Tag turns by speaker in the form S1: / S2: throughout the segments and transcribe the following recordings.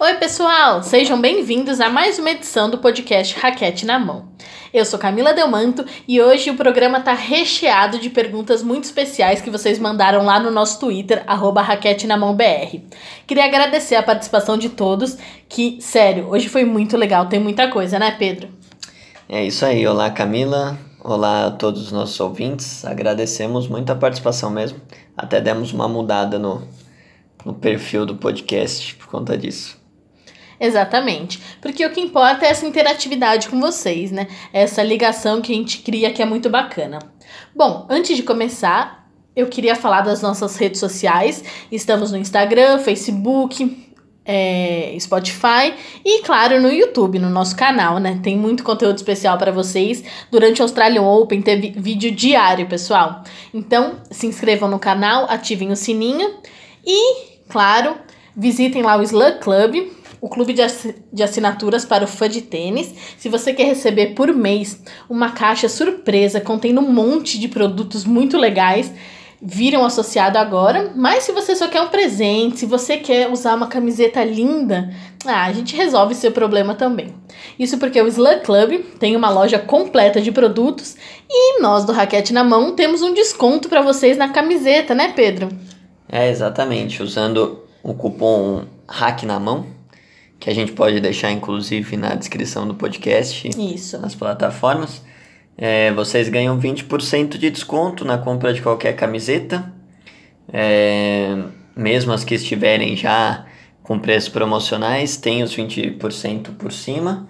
S1: Oi, pessoal! Sejam bem-vindos a mais uma edição do podcast Raquete na Mão. Eu sou Camila Delmanto e hoje o programa tá recheado de perguntas muito especiais que vocês mandaram lá no nosso Twitter, arroba Raquete na Mão BR. Queria agradecer a participação de todos, que, sério, hoje foi muito legal, tem muita coisa, né, Pedro?
S2: É isso aí, olá Camila, olá a todos os nossos ouvintes, agradecemos muito a participação mesmo, até demos uma mudada no, no perfil do podcast por conta disso.
S1: Exatamente. Porque o que importa é essa interatividade com vocês, né? Essa ligação que a gente cria que é muito bacana. Bom, antes de começar, eu queria falar das nossas redes sociais. Estamos no Instagram, Facebook, é, Spotify e, claro, no YouTube, no nosso canal, né? Tem muito conteúdo especial para vocês. Durante o Australian Open teve vídeo diário, pessoal. Então, se inscrevam no canal, ativem o sininho e, claro, visitem lá o Slug Club, o clube de, ass de assinaturas para o fã de tênis. Se você quer receber por mês uma caixa surpresa contendo um monte de produtos muito legais, viram associado agora. Mas se você só quer um presente, se você quer usar uma camiseta linda, ah, a gente resolve seu problema também. Isso porque o Slug Club tem uma loja completa de produtos e nós do Raquete na Mão temos um desconto para vocês na camiseta, né, Pedro?
S2: É, exatamente. Usando o cupom RAC na mão, que a gente pode deixar inclusive na descrição do podcast.
S1: Isso.
S2: Nas plataformas. É, vocês ganham 20% de desconto na compra de qualquer camiseta. É, mesmo as que estiverem já com preços promocionais, tem os 20% por cima.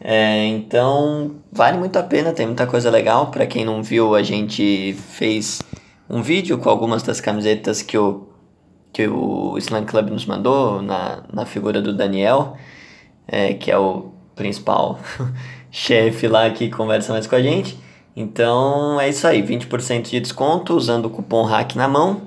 S2: É, então, vale muito a pena, tem muita coisa legal. Para quem não viu, a gente fez um vídeo com algumas das camisetas que o que o Slam Club nos mandou, na, na figura do Daniel, é, que é o principal chefe lá que conversa mais com a gente. Então é isso aí, 20% de desconto usando o cupom hack na mão.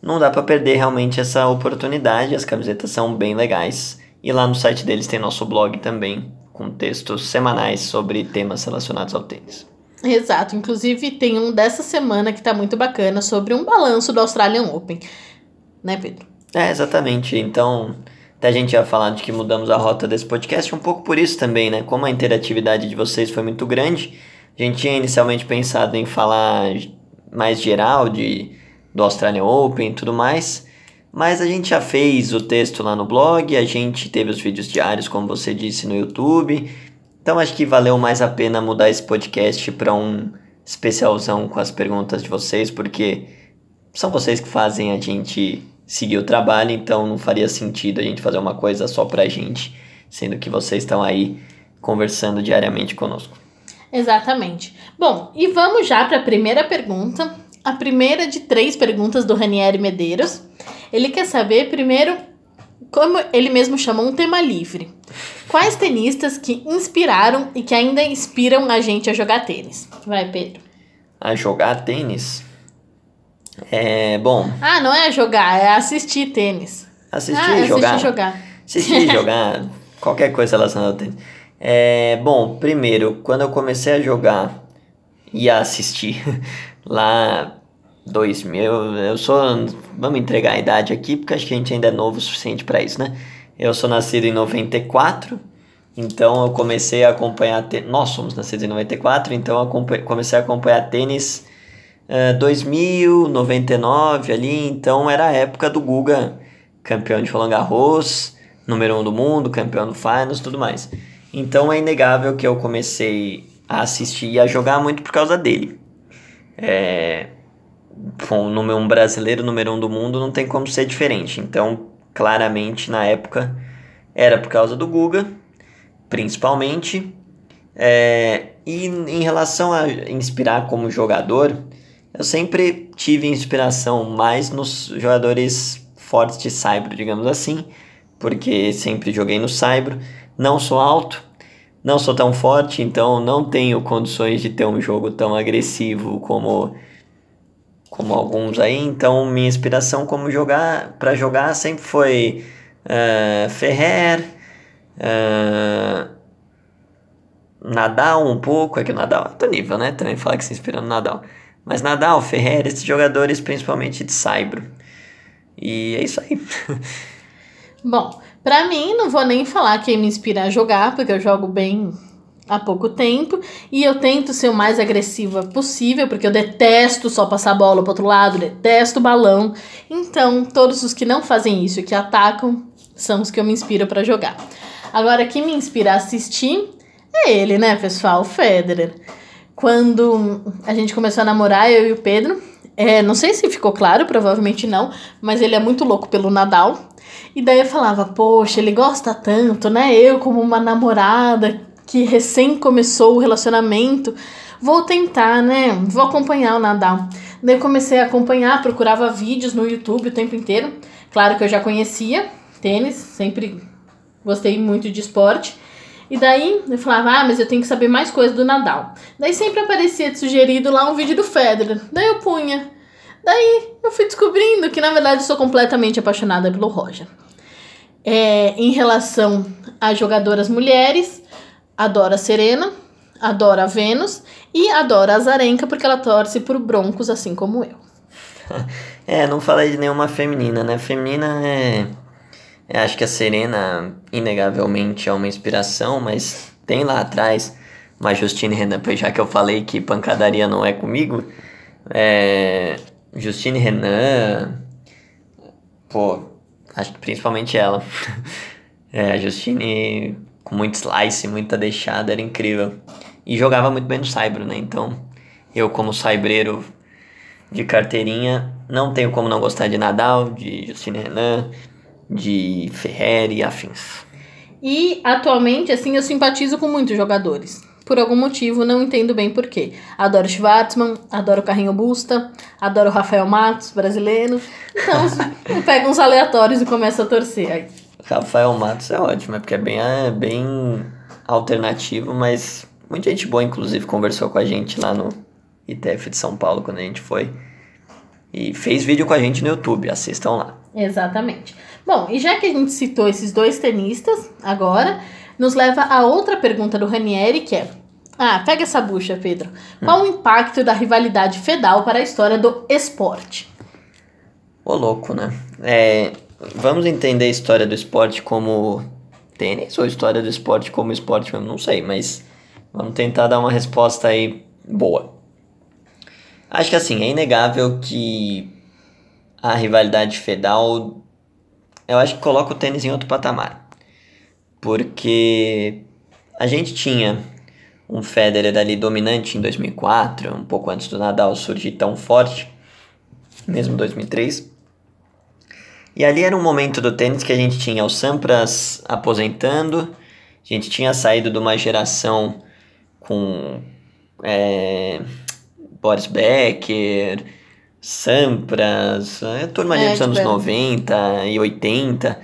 S2: Não dá para perder realmente essa oportunidade, as camisetas são bem legais. E lá no site deles tem nosso blog também, com textos semanais sobre temas relacionados ao tênis.
S1: Exato, inclusive tem um dessa semana que tá muito bacana sobre um balanço do Australian Open né, Pedro?
S2: É, exatamente. Então, até a gente ia falar de que mudamos a rota desse podcast um pouco por isso também, né? Como a interatividade de vocês foi muito grande, a gente tinha inicialmente pensado em falar mais geral de, do Australian Open e tudo mais, mas a gente já fez o texto lá no blog, a gente teve os vídeos diários, como você disse, no YouTube. Então acho que valeu mais a pena mudar esse podcast para um especialzão com as perguntas de vocês, porque são vocês que fazem a gente seguir o trabalho, então não faria sentido a gente fazer uma coisa só pra gente, sendo que vocês estão aí conversando diariamente conosco.
S1: Exatamente. Bom, e vamos já para a primeira pergunta. A primeira de três perguntas do Ranieri Medeiros. Ele quer saber, primeiro, como ele mesmo chamou um tema livre. Quais tenistas que inspiraram e que ainda inspiram a gente a jogar tênis? Vai, Pedro.
S2: A jogar tênis? É, bom.
S1: Ah, não é jogar, é assistir tênis.
S2: Assistir ah, e jogar.
S1: Assistir jogar.
S2: Assistir e jogar, qualquer coisa relacionada ao tênis. É, bom, primeiro, quando eu comecei a jogar e a assistir lá 2000, eu sou, vamos entregar a idade aqui porque acho que a gente ainda é novo o suficiente para isso, né? Eu sou nascido em 94, então eu comecei a acompanhar, tênis, nós somos nascidos em 94, então eu comecei a acompanhar tênis 2000, é, 99 ali, então era a época do Guga, campeão de Roland Garros, número 1 um do mundo, campeão do Finals, tudo mais. Então é inegável que eu comecei a assistir e a jogar muito por causa dele. É, um brasileiro, número 1 um do mundo, não tem como ser diferente. Então, claramente, na época, era por causa do Guga, principalmente. É, e em relação a inspirar como jogador, eu sempre tive inspiração mais nos jogadores fortes de Saibro, digamos assim, porque sempre joguei no Saibro. Não sou alto, não sou tão forte, então não tenho condições de ter um jogo tão agressivo como como alguns aí. Então minha inspiração como jogar para jogar sempre foi uh, Ferrer, uh, Nadal um pouco, é que o Nadal é outro nível, né? Também fala que se inspira no Nadal. Mas Nadal, Ferrer, esses jogadores principalmente de Saibro. E é isso aí.
S1: Bom, Pra mim, não vou nem falar quem me inspira a jogar, porque eu jogo bem há pouco tempo e eu tento ser o mais agressiva possível, porque eu detesto só passar a bola pro outro lado, detesto balão. Então, todos os que não fazem isso e que atacam são os que eu me inspiro para jogar. Agora, quem me inspira a assistir é ele, né, pessoal? O Federer. Quando a gente começou a namorar, eu e o Pedro, é, não sei se ficou claro, provavelmente não, mas ele é muito louco pelo Nadal. E daí eu falava, poxa, ele gosta tanto, né? Eu, como uma namorada que recém começou o relacionamento, vou tentar, né? Vou acompanhar o Nadal. Daí eu comecei a acompanhar, procurava vídeos no YouTube o tempo inteiro. Claro que eu já conhecia tênis, sempre gostei muito de esporte. E daí eu falava, ah, mas eu tenho que saber mais coisas do Nadal. Daí sempre aparecia sugerido lá um vídeo do Federer. Daí eu punha. Daí eu fui descobrindo que na verdade eu sou completamente apaixonada pelo Roger. É, em relação a jogadoras mulheres, adoro a Serena, adoro a Vênus e adoro a Azarenka porque ela torce por Broncos assim como eu.
S2: é, não falei de nenhuma feminina, né? Feminina é eu acho que a Serena, inegavelmente, é uma inspiração, mas tem lá atrás uma Justine Renan, já que eu falei que pancadaria não é comigo, é, Justine Renan, pô, acho que principalmente ela. é, a Justine com muito slice, muita deixada, era incrível. E jogava muito bem no Saibro, né? Então, eu como saibreiro de carteirinha, não tenho como não gostar de Nadal, de Justine Renan, de Ferreri e afins.
S1: E atualmente, assim, eu simpatizo com muitos jogadores. Por algum motivo, não entendo bem porquê. Adoro Schwartzman, adoro Carrinho Busta, adoro Rafael Matos, brasileiro. Então, eu pego uns aleatórios e começo a torcer. Aí.
S2: Rafael Matos é ótimo, é porque é bem, é bem alternativo, mas muita gente boa, inclusive, conversou com a gente lá no ITF de São Paulo quando a gente foi. E fez vídeo com a gente no YouTube, assistam lá.
S1: Exatamente. Bom, e já que a gente citou esses dois tenistas agora, nos leva a outra pergunta do Ranieri, que é: Ah, pega essa bucha, Pedro. Qual hum. o impacto da rivalidade fedal para a história do esporte?
S2: Ô, louco, né? É, vamos entender a história do esporte como tênis ou história do esporte como esporte mesmo? Não sei, mas vamos tentar dar uma resposta aí boa. Acho que assim, é inegável que a rivalidade fedal eu acho que coloca o tênis em outro patamar. Porque a gente tinha um Federer ali dominante em 2004, um pouco antes do Nadal surgir tão forte, mesmo 2003. E ali era um momento do tênis que a gente tinha o Sampras aposentando, a gente tinha saído de uma geração com é, Boris Becker, Sampras, é, turma é, dos anos tipo, 90 e 80.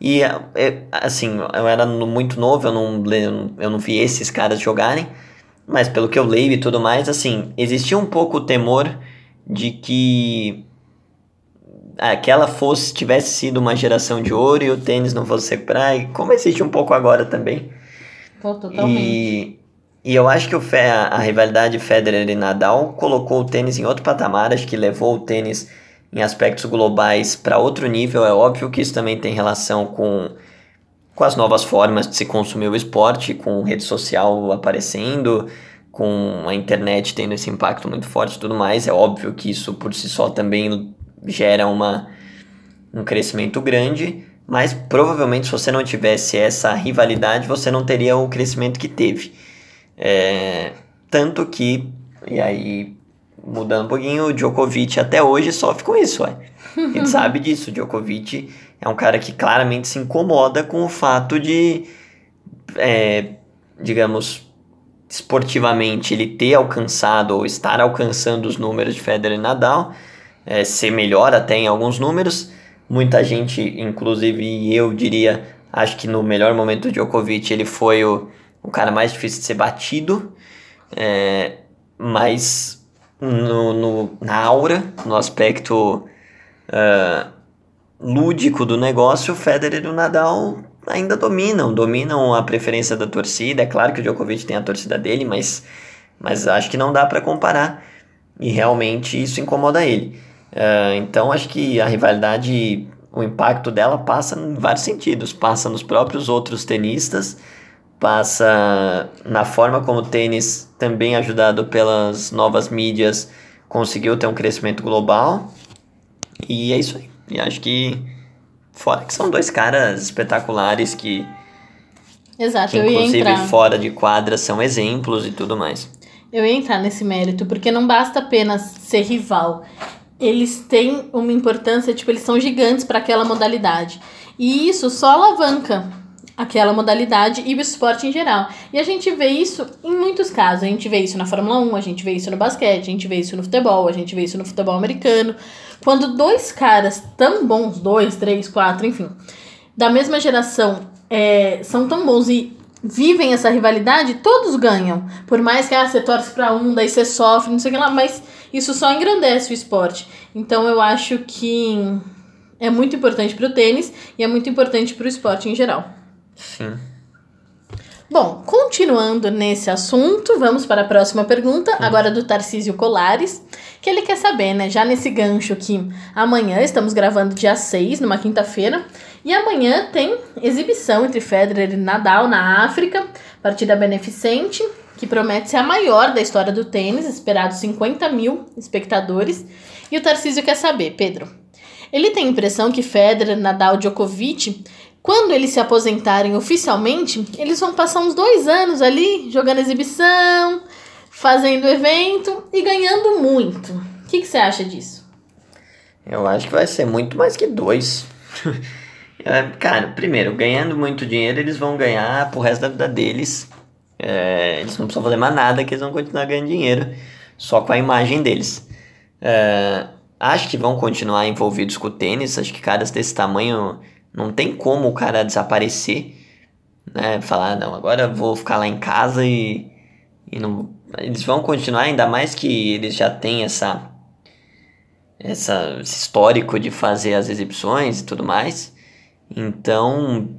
S2: E, é, assim, eu era muito novo, eu não, eu não vi esses caras jogarem, mas pelo que eu leio e tudo mais, assim, existia um pouco o temor de que aquela fosse tivesse sido uma geração de ouro e o tênis não fosse recuperar, como existe um pouco agora também.
S1: totalmente.
S2: E, e eu acho que o, a, a rivalidade Federer e Nadal colocou o tênis em outro patamar, acho que levou o tênis em aspectos globais para outro nível. É óbvio que isso também tem relação com, com as novas formas de se consumir o esporte, com rede social aparecendo, com a internet tendo esse impacto muito forte e tudo mais. É óbvio que isso por si só também gera uma, um crescimento grande, mas provavelmente se você não tivesse essa rivalidade, você não teria o crescimento que teve. É, tanto que, e aí mudando um pouquinho, o Djokovic até hoje sofre com isso, ué. A gente sabe disso, o Djokovic é um cara que claramente se incomoda com o fato de, é, digamos, esportivamente ele ter alcançado ou estar alcançando os números de Federer e Nadal, é, ser melhor até em alguns números. Muita gente, inclusive eu diria, acho que no melhor momento do Djokovic ele foi o o cara mais difícil de ser batido, é, mas no, no, na aura, no aspecto uh, lúdico do negócio, o Federer e o Nadal ainda dominam, dominam a preferência da torcida. É claro que o Djokovic tem a torcida dele, mas, mas acho que não dá para comparar e realmente isso incomoda ele. Uh, então acho que a rivalidade o impacto dela passa em vários sentidos. Passa nos próprios outros tenistas, passa na forma como o tênis, também ajudado pelas novas mídias, conseguiu ter um crescimento global. E é isso aí. E acho que, fora que são dois caras espetaculares que,
S1: Exato,
S2: que inclusive
S1: entrar.
S2: fora de quadra são exemplos e tudo mais.
S1: Eu ia entrar nesse mérito, porque não basta apenas ser rival. Eles têm uma importância, tipo, eles são gigantes para aquela modalidade. E isso só alavanca aquela modalidade e o esporte em geral. E a gente vê isso em muitos casos. A gente vê isso na Fórmula 1, a gente vê isso no basquete, a gente vê isso no futebol, a gente vê isso no futebol americano. Quando dois caras tão bons, dois, três, quatro, enfim, da mesma geração, é, são tão bons e vivem essa rivalidade, todos ganham. Por mais que ah, você torce pra um, daí você sofre, não sei o que lá, mas isso só engrandece o esporte. Então eu acho que é muito importante pro tênis e é muito importante pro esporte em geral.
S2: Sim.
S1: Bom, continuando nesse assunto, vamos para a próxima pergunta, agora do Tarcísio Colares, que ele quer saber, né, já nesse gancho que amanhã, estamos gravando dia 6, numa quinta-feira, e amanhã tem exibição entre Federer e Nadal na África, partida beneficente, que promete ser a maior da história do tênis, esperados 50 mil espectadores, e o Tarcísio quer saber, Pedro, ele tem a impressão que Federer, Nadal e Djokovic quando eles se aposentarem oficialmente, eles vão passar uns dois anos ali jogando exibição, fazendo evento e ganhando muito. O que, que você acha disso?
S2: Eu acho que vai ser muito mais que dois. É, Cara, primeiro, ganhando muito dinheiro, eles vão ganhar pro resto da vida deles. É, eles não precisam fazer mais nada, que eles vão continuar ganhando dinheiro só com a imagem deles. É, acho que vão continuar envolvidos com o tênis. Acho que caras desse tamanho não tem como o cara desaparecer. Né? Falar, não, agora vou ficar lá em casa e, e não. Eles vão continuar, ainda mais que eles já têm essa, essa, esse histórico de fazer as exibições e tudo mais. Então,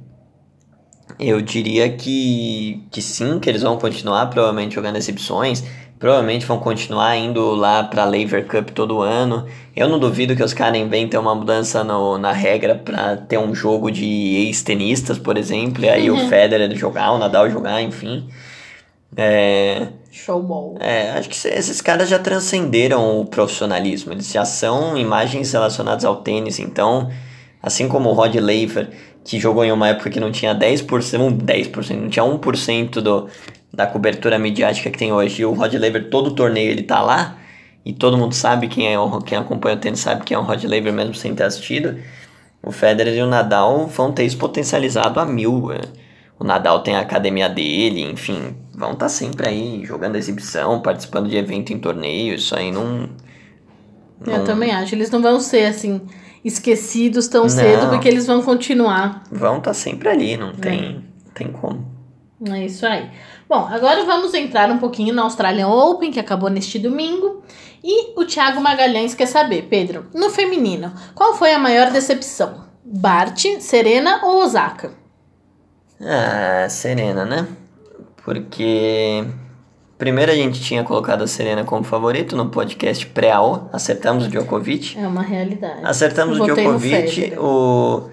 S2: eu diria que, que sim, que eles vão continuar provavelmente jogando exibições, provavelmente vão continuar indo lá pra Lever Cup todo ano. Eu não duvido que os caras inventem uma mudança no, na regra pra ter um jogo de ex-tenistas, por exemplo, e aí o Federer jogar, o Nadal jogar, enfim. É,
S1: Showball.
S2: é, acho que esses caras já transcenderam o profissionalismo. Eles já são imagens relacionadas ao tênis. Então, assim como o Rod Laver, que jogou em uma época que não tinha 10%, um 10%, não tinha 1% do, da cobertura midiática que tem hoje. E o Rod Laver, todo torneio, ele tá lá. E todo mundo sabe quem é o, quem acompanha o tênis sabe quem é o Rod Laver mesmo sem ter assistido. O Federer e o Nadal vão ter isso potencializado a mil. é. O Nadal tem a academia dele, enfim, vão estar sempre aí jogando exibição, participando de evento em torneio, isso aí não.
S1: Eu
S2: não-
S1: também acho. Eles não vão ser assim esquecidos tão
S2: Não.
S1: cedo, porque eles vão continuar.
S2: Vão estar sempre ali, não tem, tem como.
S1: É isso aí. Bom, agora vamos entrar um pouquinho no Australian Open, que acabou neste domingo. E o Thiago Magalhães quer saber, Pedro, no feminino, qual foi a maior decepção? Bart, Serena ou Osaka?
S2: Ah, Serena, né? Porque. Primeiro a gente tinha colocado a Serena como favorito no podcast pré-AO, acertamos o Djokovic.
S1: É uma realidade.
S2: Acertamos o Djokovic, o,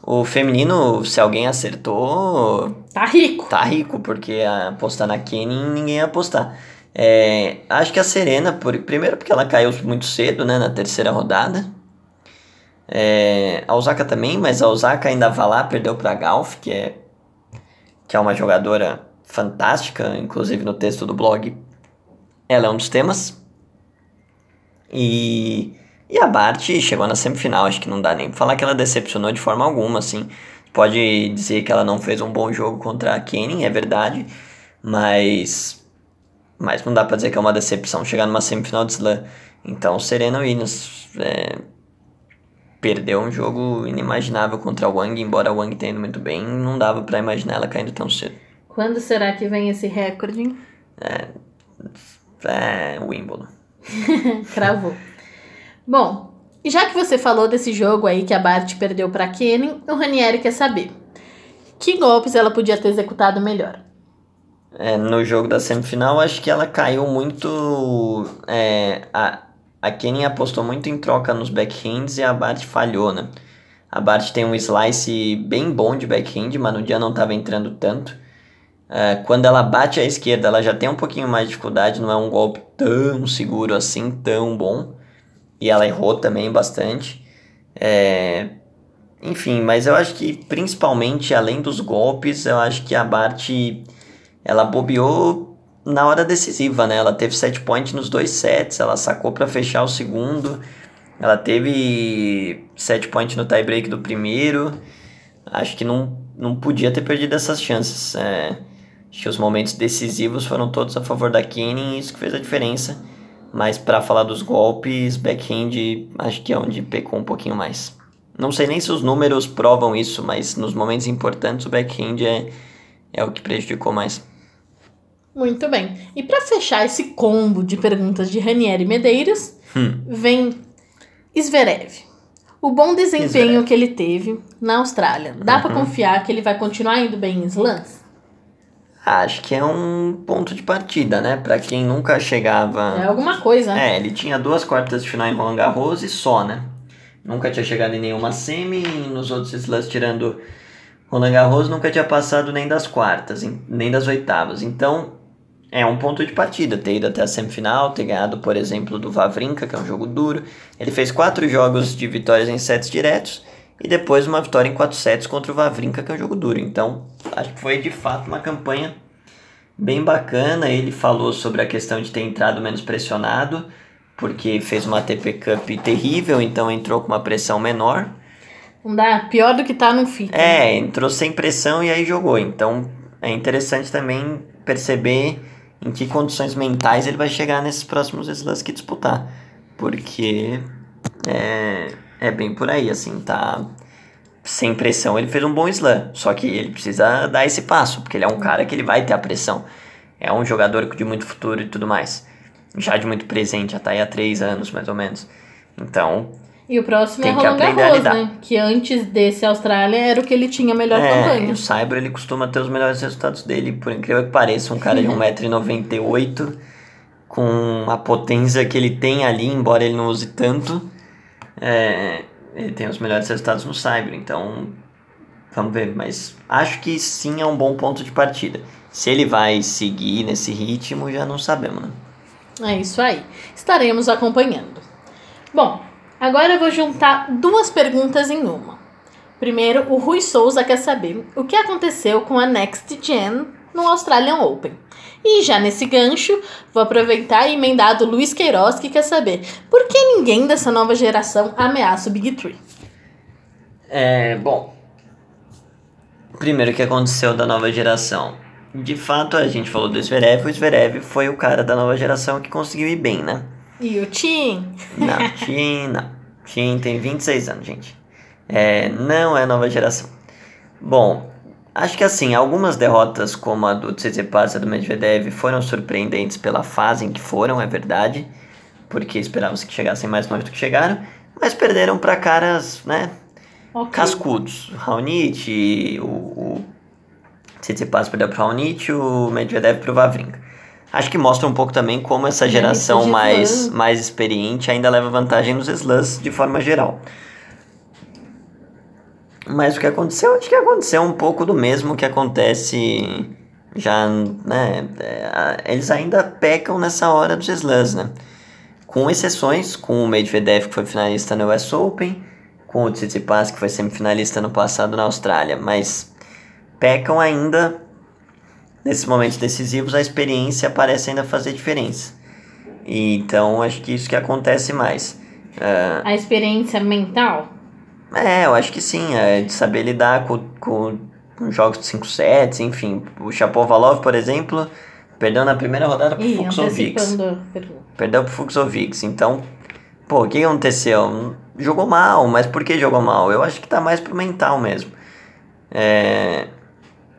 S2: o feminino, se alguém acertou,
S1: Tá rico.
S2: tá rico, porque apostar na Kenny ninguém ia apostar. É, acho que a Serena, por, primeiro porque ela caiu muito cedo, né, na terceira rodada. É, a Osaka também, mas a Osaka ainda vai lá, perdeu pra Golf, que é, que é uma jogadora fantástica, inclusive no texto do blog. Ela é um dos temas. E, e a Bart chegou na semifinal, acho que não dá nem pra falar que ela decepcionou de forma alguma, assim. Pode dizer que ela não fez um bom jogo contra a Kenny, é verdade, mas mas não dá pra dizer que é uma decepção chegar numa semifinal de slam. Então, Serena Williams é, perdeu um jogo inimaginável contra a Wang, embora a Wang tenha ido muito bem, não dava pra imaginar ela caindo tão cedo.
S1: Quando será que vem esse recorde?
S2: É, Wimbledon.
S1: Cravou. Bom, e já que você falou desse jogo aí que a Bart perdeu pra Kenny, o Ranieri quer saber. Que golpes ela podia ter executado melhor?
S2: É, no jogo da semifinal, acho que ela caiu muito. É, a, a apostou muito em troca nos backhands e a Bart falhou, né? A Bart tem um slice bem bom de backhand, mas no dia não estava entrando tanto. Uh, quando ela bate à esquerda, ela já tem um pouquinho mais de dificuldade, não é um golpe tão seguro assim, tão bom. E ela errou também bastante. É... Enfim, mas eu acho que principalmente além dos golpes, eu acho que a Bart ela bobeou na hora decisiva, né? Ela teve set point nos dois sets, ela sacou para fechar o segundo. Ela teve set point no tiebreak do primeiro. Acho que não, não podia ter perdido essas chances. É, acho que os momentos decisivos foram todos a favor da Kenny e isso que fez a diferença. Mas para falar dos golpes, backhand acho que é onde pecou um pouquinho mais. Não sei nem se os números provam isso, mas nos momentos importantes o backhand é, é o que prejudicou mais.
S1: Muito bem. E para fechar esse combo de perguntas de Ranieri Medeiros, hum. vem Zverev. O bom desempenho Zverev. que ele teve na Austrália, dá uhum. para confiar que ele vai continuar indo bem em slams?
S2: Acho que é um ponto de partida, né? Para quem nunca chegava.
S1: É alguma coisa.
S2: Né? É, ele tinha duas quartas de final em Roland Garros e só, né? Nunca tinha chegado em nenhuma semi, e nos outros slams tirando Roland Garros, nunca tinha passado nem das quartas, nem das oitavas. Então, é um ponto de partida ter ido até a semifinal, ter ganhado, por exemplo, do Vavrinka, que é um jogo duro. Ele fez quatro jogos de vitórias em sets diretos e depois uma vitória em quatro sets contra o Vavrinka, que é um jogo duro. Então, acho que foi de fato uma campanha bem bacana. Ele falou sobre a questão de ter entrado menos pressionado, porque fez uma ATP Cup terrível, então entrou com uma pressão menor.
S1: Não dá, pior do que tá no FIT.
S2: É, né? entrou sem pressão e aí jogou. Então, é interessante também perceber em que condições mentais ele vai chegar nesses próximos slams que disputar. Porque é, é bem por aí, assim, tá sem pressão. Ele fez um bom slam, só que ele precisa dar esse passo, porque ele é um cara que ele vai ter a pressão. É um jogador de muito futuro e tudo mais. Já de muito presente, já tá aí há três anos, mais ou menos. Então,
S1: e o próximo é Roland Garros, né? Que antes desse Austrália era o que ele tinha melhor é, campanha.
S2: o Cyber ele costuma ter os melhores resultados dele, por incrível que pareça, um cara de 1,98m com a potência que ele tem ali, embora ele não use tanto, é, ele tem os melhores resultados no Cyber, então vamos ver, mas acho que sim é um bom ponto de partida. Se ele vai seguir nesse ritmo, já não sabemos, né?
S1: É isso aí. Estaremos acompanhando. Bom, Agora eu vou juntar duas perguntas em uma. Primeiro, o Rui Souza quer saber o que aconteceu com a Next Gen no Australian Open. E já nesse gancho, vou aproveitar e emendar do Luiz Queiroz que quer saber por que ninguém dessa nova geração ameaça o Big Three.
S2: É, bom. Primeiro, o que aconteceu da nova geração? De fato, a gente falou do Zverev, o Zverev foi o cara da nova geração que conseguiu ir bem, né?
S1: E o Tim?
S2: Não, Tim não. Tim tem 26 anos, gente. É, não é nova geração. Bom, acho que assim, algumas derrotas como a do Tsitsipas e do Medvedev foram surpreendentes pela fase em que foram, é verdade. Porque esperávamos que chegassem mais longe do que chegaram. Mas perderam para caras, né, okay. cascudos. Raonic, o, o Tsitsipas perdeu pro Raonic, o Medvedev pro Vavrinka. Acho que mostra um pouco também como essa geração mais, mais experiente ainda leva vantagem nos slams de forma geral. Mas o que aconteceu, acho que aconteceu um pouco do mesmo que acontece já, né? É, eles ainda pecam nessa hora dos slams, né? Com exceções, com o Medvedev que foi finalista no US Open, com o Tsitsipas que foi semifinalista no passado na Austrália, mas pecam ainda nesses momentos decisivos a experiência parece ainda fazer diferença. E, então acho que isso que acontece mais.
S1: Uh, a experiência mental?
S2: É, eu acho que sim, é de saber lidar com, com, com jogos de 5 sets, enfim. O Chapovalov, por exemplo, perdeu na primeira rodada pro Ih, Fuxovics. Perdeu pro Fuxovics. Então, pô, o que aconteceu? Jogou mal, mas por que jogou mal? Eu acho que tá mais pro mental mesmo. É,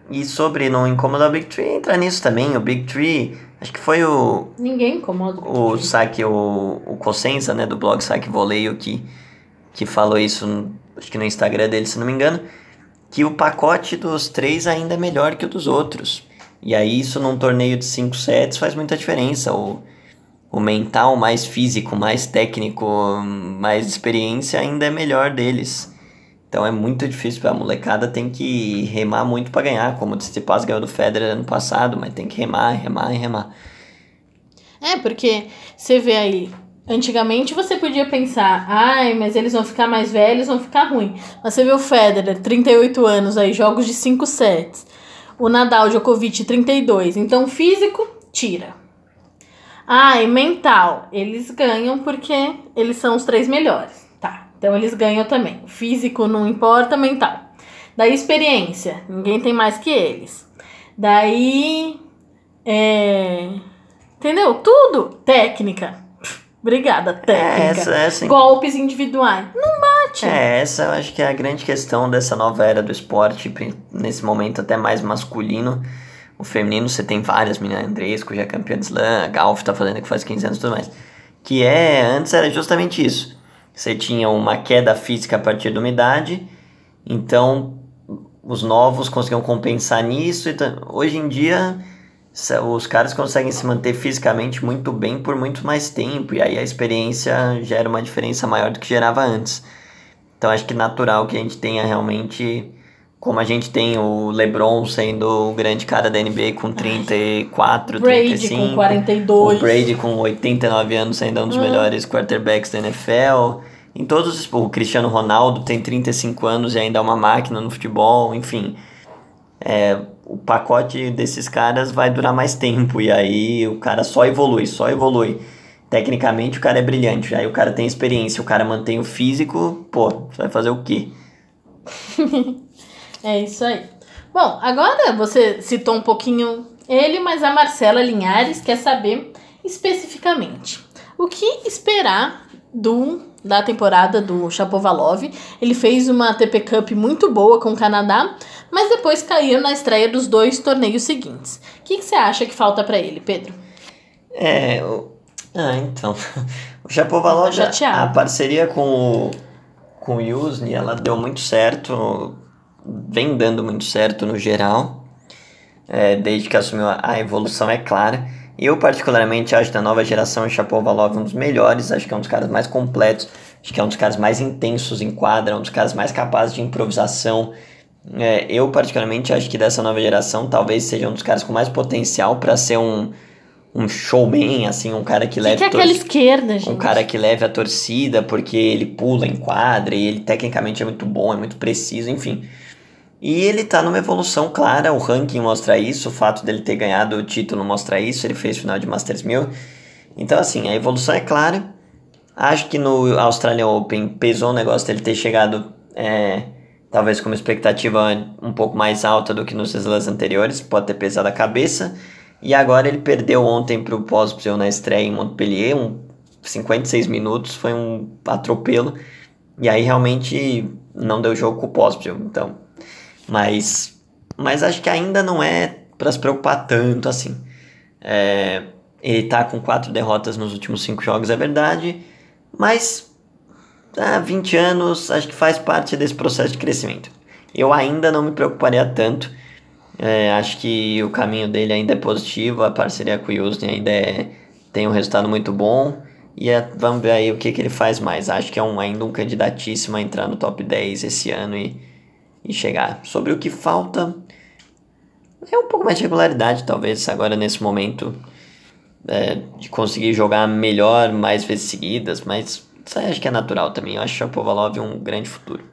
S2: e sobre não incomodar o Big Tree, entra nisso também. O Big Tree, acho que foi o.
S1: Ninguém incomoda
S2: o O Saque, o, o Cosenza, né, do blog Saque Voleio, que, que falou isso, acho que no Instagram dele, se não me engano, que o pacote dos três ainda é melhor que o dos outros. E aí, isso num torneio de cinco sets faz muita diferença. O, o mental mais físico, mais técnico, mais experiência ainda é melhor deles. Então é muito difícil, a molecada tem que remar muito para ganhar, como o Tsitsipas ganhou do Federer ano passado, mas tem que remar, remar remar.
S1: É, porque você vê aí, antigamente você podia pensar, ai, mas eles vão ficar mais velhos, vão ficar ruim. Mas você vê o Federer, 38 anos aí, jogos de 5 sets. O Nadal, Djokovic, 32. Então físico, tira. E mental, eles ganham porque eles são os três melhores. Então eles ganham também. Físico não importa, mental. Daí experiência, ninguém tem mais que eles. Daí. É... Entendeu? Tudo. Técnica. Obrigada, técnica. É, essa, essa... Golpes individuais. Não bate.
S2: É, essa eu acho que é a grande questão dessa nova era do esporte, nesse momento até mais masculino. O feminino você tem várias meninas, Andresco já é campeã de slam, a Galf tá fazendo que faz 15 anos e tudo mais. Que é, antes era justamente isso você tinha uma queda física a partir da umidade, então os novos conseguiam compensar nisso. Então, hoje em dia, os caras conseguem se manter fisicamente muito bem por muito mais tempo, e aí a experiência gera uma diferença maior do que gerava antes. Então acho que natural que a gente tenha realmente, como a gente tem o LeBron sendo o grande cara da NBA com 34, Brady 35,
S1: com 42,
S2: o Brady com 89 anos sendo um dos hum. melhores quarterbacks da NFL. Em todos os. O Cristiano Ronaldo tem 35 anos e ainda é uma máquina no futebol, enfim. É, o pacote desses caras vai durar mais tempo e aí o cara só evolui, só evolui. Tecnicamente o cara é brilhante, aí o cara tem experiência, o cara mantém o físico, pô, você vai fazer o quê?
S1: é isso aí. Bom, agora você citou um pouquinho ele, mas a Marcela Linhares quer saber especificamente o que esperar do da temporada do Chapovalov. Ele fez uma TP Cup muito boa com o Canadá, mas depois caiu na estreia dos dois torneios seguintes. O que, você acha que falta para ele, Pedro?
S2: É, o... ah, então. O Chapovalov, tá a parceria com o, com o Yuzny, ela deu muito certo, vem dando muito certo no geral, é, desde que assumiu a evolução, é clara. Eu, particularmente, acho da nova geração o Chapovalov um dos melhores, acho que é um dos caras mais completos, acho que é um dos caras mais intensos em quadra, um dos caras mais capazes de improvisação. É, eu, particularmente, acho que dessa nova geração talvez seja um dos caras com mais potencial para ser um, um showman, assim, um cara que leve.
S1: Que é aquela esquerda, gente?
S2: Um cara que leve a torcida porque ele pula em quadra e ele tecnicamente é muito bom, é muito preciso, enfim. E ele tá numa evolução clara, o ranking mostra isso, o fato dele ter ganhado o título mostra isso, ele fez final de Masters 1000. Então, assim, a evolução é clara. Acho que no Australian Open pesou o negócio dele ter chegado, é, talvez com uma expectativa um pouco mais alta do que nos slams anteriores, pode ter pesado a cabeça. E agora ele perdeu ontem pro Pospisil na estreia em Montpellier, um 56 minutos, foi um atropelo. E aí realmente não deu jogo com o Pospisil, então mas, mas acho que ainda não é para se preocupar tanto assim. É, ele tá com quatro derrotas nos últimos cinco jogos, é verdade, mas há ah, 20 anos acho que faz parte desse processo de crescimento. Eu ainda não me preocuparia tanto. É, acho que o caminho dele ainda é positivo, a parceria com o Yusni ainda é, tem um resultado muito bom. E é, vamos ver aí o que, que ele faz mais. Acho que é um, ainda um candidatíssimo a entrar no top 10 esse ano e e chegar. Sobre o que falta, é um pouco mais de regularidade, talvez, agora nesse momento, é, de conseguir jogar melhor mais vezes seguidas, mas isso aí acho que é natural também. Eu acho o Shapovalov um grande futuro.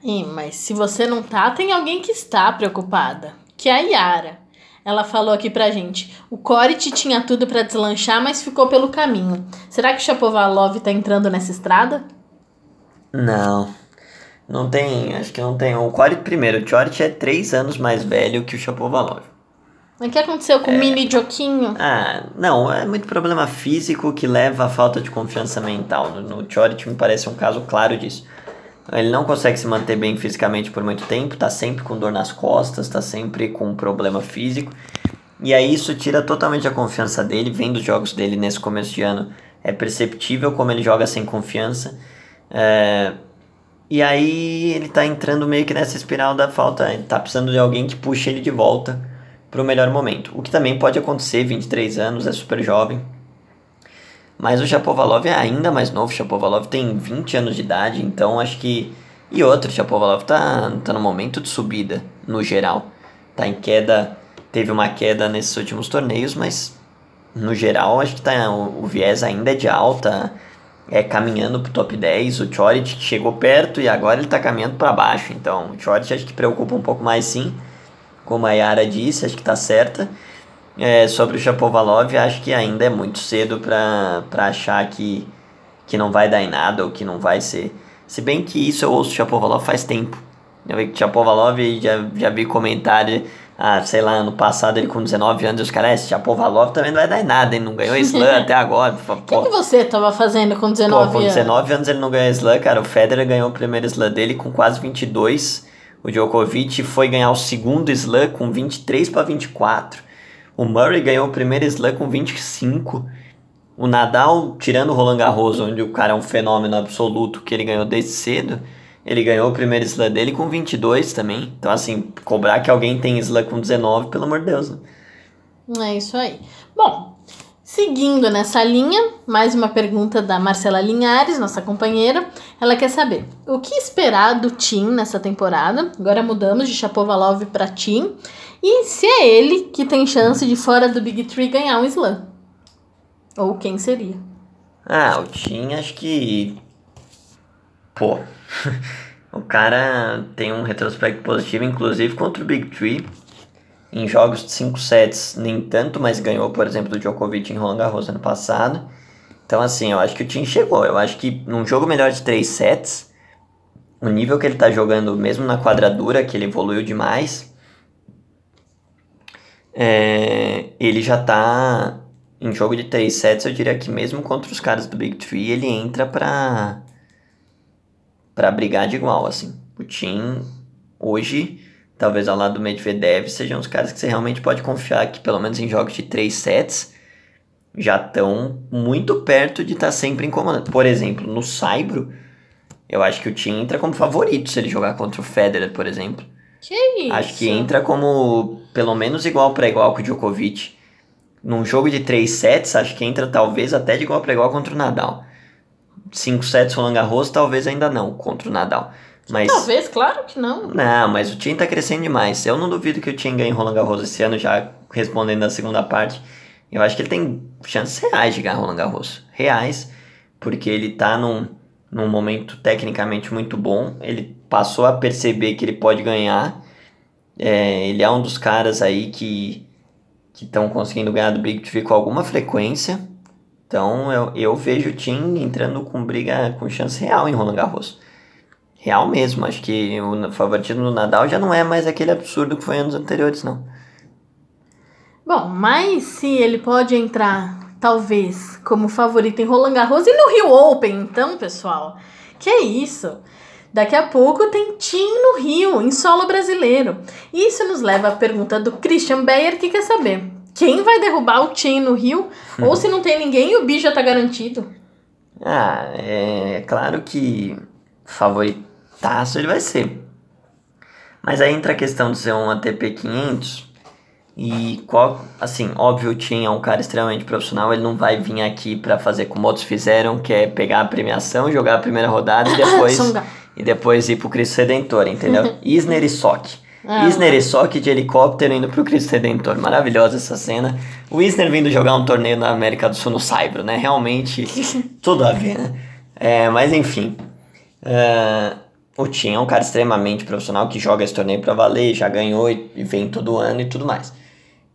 S1: Sim, mas se você não tá, tem alguém que está preocupada, que é a Yara. Ela falou aqui pra gente: o Korit tinha tudo para deslanchar, mas ficou pelo caminho. Será que o Chapovalov tá entrando nessa estrada?
S2: Não, não tem, acho que não tem. O Quarit primeiro, o Chorit é três anos mais velho que o Chapovalov.
S1: Mas o que aconteceu com é... o mini Joquinho?
S2: Ah, não, é muito problema físico que leva à falta de confiança mental. No, no Chorit me parece um caso claro disso. Ele não consegue se manter bem fisicamente por muito tempo, tá sempre com dor nas costas, tá sempre com um problema físico. E aí isso tira totalmente a confiança dele, vendo os jogos dele nesse começo de ano. É perceptível como ele joga sem confiança. É, e aí ele tá entrando meio que nessa espiral da falta, tá precisando de alguém que puxe ele de volta para o melhor momento. O que também pode acontecer, 23 anos, é super jovem. Mas o Chapovalov é ainda mais novo, o Chapovalov tem 20 anos de idade, então acho que E outro, o Chapovalov tá, tá no momento de subida, no geral. Tá em queda, teve uma queda nesses últimos torneios, mas no geral acho que tá, o, o viés ainda é de alta, é caminhando pro top 10. O Choric chegou perto e agora ele tá caminhando para baixo. Então o Choric acho que preocupa um pouco mais sim, como a Yara disse, acho que tá certa. É, sobre o Chapovalov, acho que ainda é muito cedo para achar que, que não vai dar em nada ou que não vai ser. Se bem que isso eu ouço o Chapovalov faz tempo. Eu vi que Chapovalov já, já vi comentário, ah, sei lá, ano passado ele com 19 anos, os caras, esse Chapovalov também não vai dar em nada, ele não ganhou slam até agora.
S1: O que, que, você tava fazendo com 19 anos?
S2: Com 19 anos ele não ganhou slam, cara. O Federer ganhou o primeiro slam dele com quase 22. O Djokovic foi ganhar o segundo slam com 23 para 24. O Murray ganhou o primeiro slam com 25. O Nadal, tirando o Roland Garros, onde o cara é um fenômeno absoluto que ele ganhou desde cedo, ele ganhou o primeiro slam dele com 22 também. Então, assim, cobrar que alguém tem slam com 19, pelo amor de Deus. Né?
S1: É isso aí. Bom, seguindo nessa linha, mais uma pergunta da Marcela Linhares, nossa companheira. Ela quer saber o que esperar do Tim nessa temporada. Agora mudamos de Chapovalov para Tim. E se é ele que tem chance de fora do Big Tree ganhar um slam? Ou quem seria?
S2: Ah, o Tim acho que. Pô. o cara tem um retrospecto positivo, inclusive contra o Big Tree. Em jogos de 5 sets, nem tanto, mas ganhou, por exemplo, do Djokovic em Roland Garros ano passado. Então, assim, eu acho que o Tim chegou. Eu acho que num jogo melhor de 3 sets, o nível que ele tá jogando, mesmo na quadradura, que ele evoluiu demais, é, ele já tá em jogo de 3 sets, eu diria que mesmo contra os caras do Big Tree, ele entra pra, pra brigar de igual, assim. O Tim, hoje, talvez ao lado do Medvedev, sejam os caras que você realmente pode confiar que, pelo menos em jogos de 3 sets, já estão muito perto de estar tá sempre incomodando. Por exemplo, no Saibro, eu acho que o Tim entra como favorito se ele jogar contra o Federer, por exemplo.
S1: Que isso?
S2: Acho que entra como pelo menos igual para igual com o Djokovic. Num jogo de 3 sets, acho que entra talvez até de igual para igual contra o Nadal. 5 sets Roland Garros, talvez ainda não, contra o Nadal. Mas,
S1: talvez, claro que não.
S2: Não, mas o time tá crescendo demais. Eu não duvido que o time ganhe Roland Garros esse ano, já respondendo a segunda parte. Eu acho que ele tem chances reais de ganhar Roland Garros. Reais, porque ele tá num, num momento tecnicamente muito bom. Ele passou a perceber que ele pode ganhar. É, ele é um dos caras aí que que estão conseguindo ganhar do Big Tree com alguma frequência. Então eu, eu vejo o time entrando com briga com chance real em Roland Garros. Real mesmo, acho que o favoritismo do Nadal já não é mais aquele absurdo que foi anos anteriores, não.
S1: Bom, mas se ele pode entrar, talvez, como favorito em Roland Garros e no Rio Open, então, pessoal, que é isso? Daqui a pouco tem Tim no Rio, em solo brasileiro. Isso nos leva à pergunta do Christian Beyer, que quer saber quem vai derrubar o Tim no Rio? Ou se não tem ninguém, o bicho já tá garantido.
S2: Ah, é claro que favoritaço ele vai ser. Mas aí entra a questão de ser um ATP 500 e qual, assim, óbvio, o Tim é um cara extremamente profissional, ele não vai vir aqui para fazer como outros fizeram, que é pegar a premiação, jogar a primeira rodada e depois e depois ir pro Cristo Redentor, entendeu? Isner e Sock. Ah, Isner e Sock de helicóptero indo pro Cristo Redentor. Maravilhosa essa cena. O Isner vindo jogar um torneio na América do Sul no Saibro, né? Realmente, tudo a ver, né? É, mas enfim. Uh, o Tim é um cara extremamente profissional que joga esse torneio pra valer, já ganhou e, vem todo ano e tudo mais.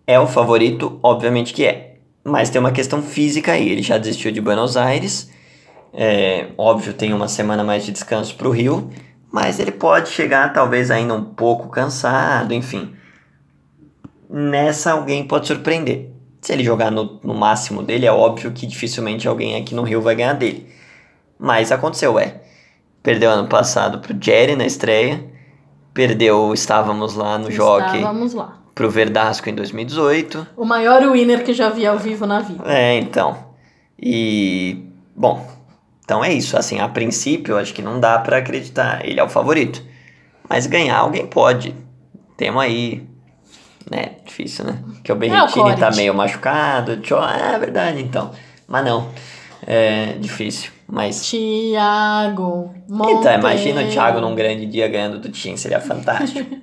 S2: É o favorito? Obviamente que é. Mas tem uma questão física aí. Ele já desistiu de Buenos Aires é, óbvio, tem uma semana mais de descanso para o Rio, mas ele pode chegar talvez ainda um pouco cansado, enfim. Nessa alguém pode surpreender. Se ele jogar no, no máximo dele, é óbvio que dificilmente alguém aqui no Rio vai ganhar dele. Mas aconteceu, é. Perdeu ano passado pro Jerry na estreia. Perdeu, estávamos lá no Jockey.
S1: Estávamos lá.
S2: Pro Verdasco em 2018.
S1: O maior winner que já vi ao vivo na vida.
S2: É, então. E. Bom, então é isso, assim, a princípio acho que não dá para acreditar, ele é o favorito. Mas ganhar alguém pode. Temos aí, né, difícil, né? Que o Berrettini é tá meio machucado, tchau, é verdade então. Mas não. É difícil, mas.
S1: Tiago.
S2: Então, imagina o Thiago num grande dia ganhando do Tim, seria fantástico.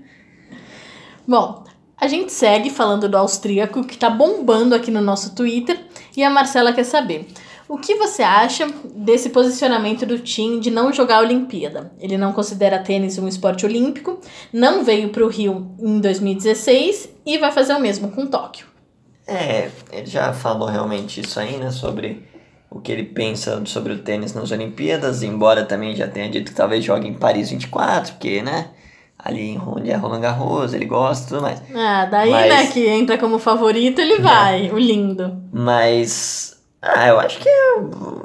S1: Bom, a gente segue falando do austríaco que tá bombando aqui no nosso Twitter e a Marcela quer saber. O que você acha desse posicionamento do Tim de não jogar a Olimpíada? Ele não considera tênis um esporte olímpico, não veio para o Rio em 2016 e vai fazer o mesmo com Tóquio.
S2: É, ele já falou realmente isso aí, né? Sobre o que ele pensa sobre o tênis nas Olimpíadas, embora também já tenha dito que talvez jogue em Paris 24, porque, né? Ali onde é Roland Garros, ele gosta e tudo mais.
S1: Ah, daí, né, mas, né, que entra como favorito, ele vai, é. o lindo.
S2: Mas ah, eu acho que é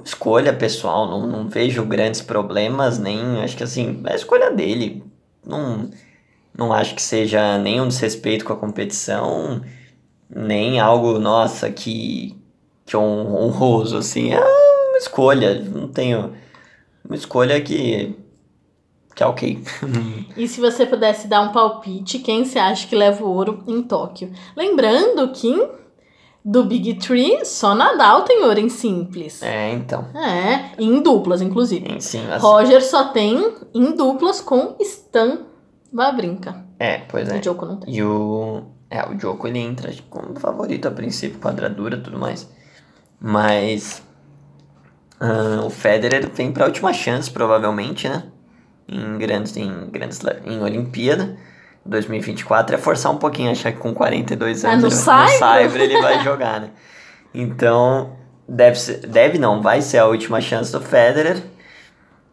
S2: escolha pessoal, não, não vejo grandes problemas, nem acho que assim, é escolha dele. Não, não acho que seja nenhum desrespeito com a competição, nem algo, nossa, que, que honroso, assim. É uma escolha, não tenho. Uma escolha que. que é ok.
S1: e se você pudesse dar um palpite, quem você acha que leva o ouro em Tóquio? Lembrando que do Big Tree, só Nadal tem ouro em simples.
S2: É, então.
S1: É, em duplas, inclusive.
S2: Em sim, assim.
S1: Roger só tem em duplas com Stan Wawrinka.
S2: É, pois é.
S1: O Joko não tem.
S2: E o... É, o Joko ele entra como favorito a princípio, quadradura e tudo mais. Mas... Uh, o Federer vem pra última chance, provavelmente, né? Em grandes... Em grandes... Em Olimpíada. 2024 é forçar um pouquinho, achar que com 42 anos
S1: ah, no,
S2: ele,
S1: Cyber?
S2: no Cyber ele vai jogar, né? Então, deve, ser, deve não, vai ser a última chance do Federer.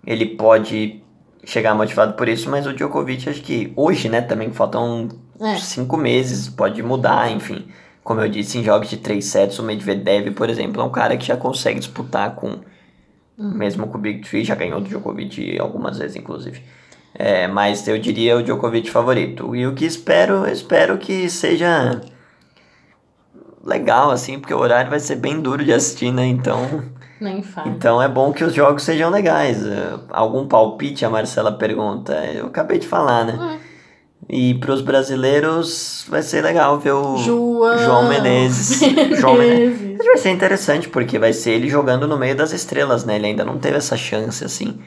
S2: Ele pode chegar motivado por isso, mas o Djokovic acho que hoje, né, também faltam é. cinco meses, pode mudar, enfim. Como eu disse, em jogos de três sets, o Medvedev, por exemplo, é um cara que já consegue disputar com, uhum. mesmo com o Big Three, já ganhou do Djokovic algumas vezes, inclusive. É, mas eu diria o Djokovic favorito. E o que espero, espero que seja legal, assim, porque o horário vai ser bem duro de assistir, né? Então.
S1: Nem faz.
S2: Então é bom que os jogos sejam legais. É, algum palpite, a Marcela pergunta. Eu acabei de falar, né? É. E para os brasileiros vai ser legal ver o
S1: João,
S2: João Menezes. João Menezes. Vai ser interessante, porque vai ser ele jogando no meio das estrelas, né? Ele ainda não teve essa chance, assim.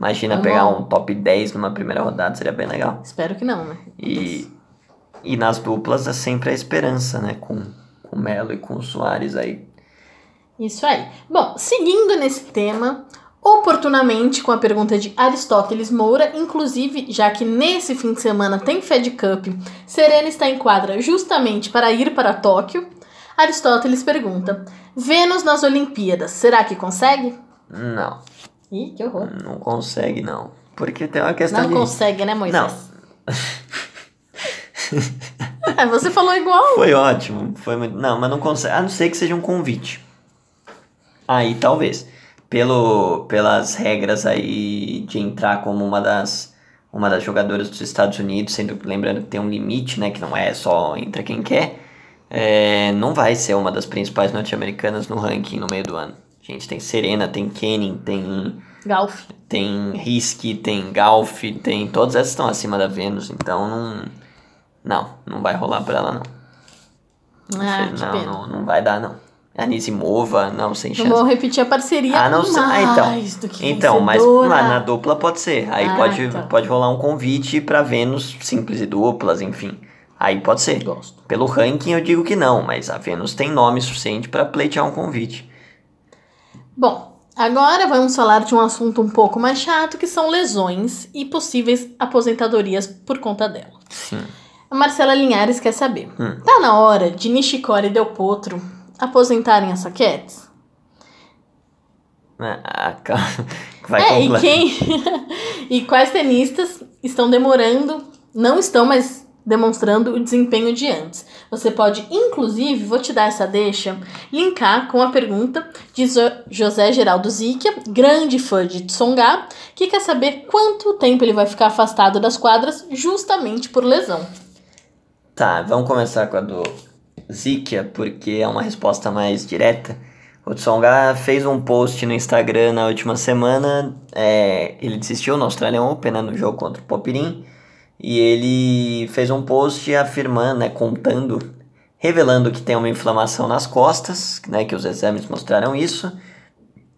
S2: Imagina tá pegar um top 10 numa primeira rodada, seria bem legal.
S1: Espero que não, né?
S2: E, e nas duplas é sempre a esperança, né? Com, com o Melo e com o Soares aí.
S1: Isso aí. Bom, seguindo nesse tema, oportunamente com a pergunta de Aristóteles Moura, inclusive, já que nesse fim de semana tem Fed Cup, Serena está em quadra justamente para ir para Tóquio. Aristóteles pergunta: Vênus nas Olimpíadas, será que consegue?
S2: Não.
S1: Ih, que horror.
S2: Não consegue, não. Porque tem uma questão
S1: não
S2: de...
S1: Não consegue, né, Moisés? Não. é, você falou igual.
S2: Foi ótimo. Foi muito... Não, mas não consegue. A não ser que seja um convite. Aí, talvez. Pelo, pelas regras aí de entrar como uma das, uma das jogadoras dos Estados Unidos, sendo lembrando que tem um limite, né? Que não é só entra quem quer. É, não vai ser uma das principais norte-americanas no ranking no meio do ano. Gente, tem Serena, tem Kenning, tem.
S1: Golf.
S2: Tem Risk, tem Golf, tem. Todas essas estão acima da Vênus, então não. Não, não vai rolar pra ela, não.
S1: Ah,
S2: não, não, não vai dar, não. Anisimova, não, sem chance.
S1: Vamos repetir a parceria ah, não, ah,
S2: então,
S1: do que
S2: Então,
S1: mas
S2: lá na dupla pode ser. Aí ah, pode, tá. pode rolar um convite para Vênus simples e duplas, enfim. Aí pode ser.
S1: Gosto.
S2: Pelo ranking eu digo que não, mas a Vênus tem nome suficiente para pleitear um convite.
S1: Bom, agora vamos falar de um assunto um pouco mais chato, que são lesões e possíveis aposentadorias por conta dela.
S2: Sim.
S1: A Marcela Linhares quer saber.
S2: Hum.
S1: Tá na hora de Nishikori e Del Potro aposentarem as saquetes?
S2: Ah, vai
S1: é, e quem e quais tenistas estão demorando, não estão, mas demonstrando o desempenho de antes. Você pode, inclusive, vou te dar essa deixa, linkar com a pergunta de José Geraldo Zicchia, grande fã de Tsonga, que quer saber quanto tempo ele vai ficar afastado das quadras justamente por lesão.
S2: Tá, vamos começar com a do Zicchia, porque é uma resposta mais direta. O Tsonga fez um post no Instagram na última semana, é, ele desistiu no Australian Open, né, no jogo contra o Popirin, e ele fez um post afirmando, né, contando, revelando que tem uma inflamação nas costas, né, que os exames mostraram isso,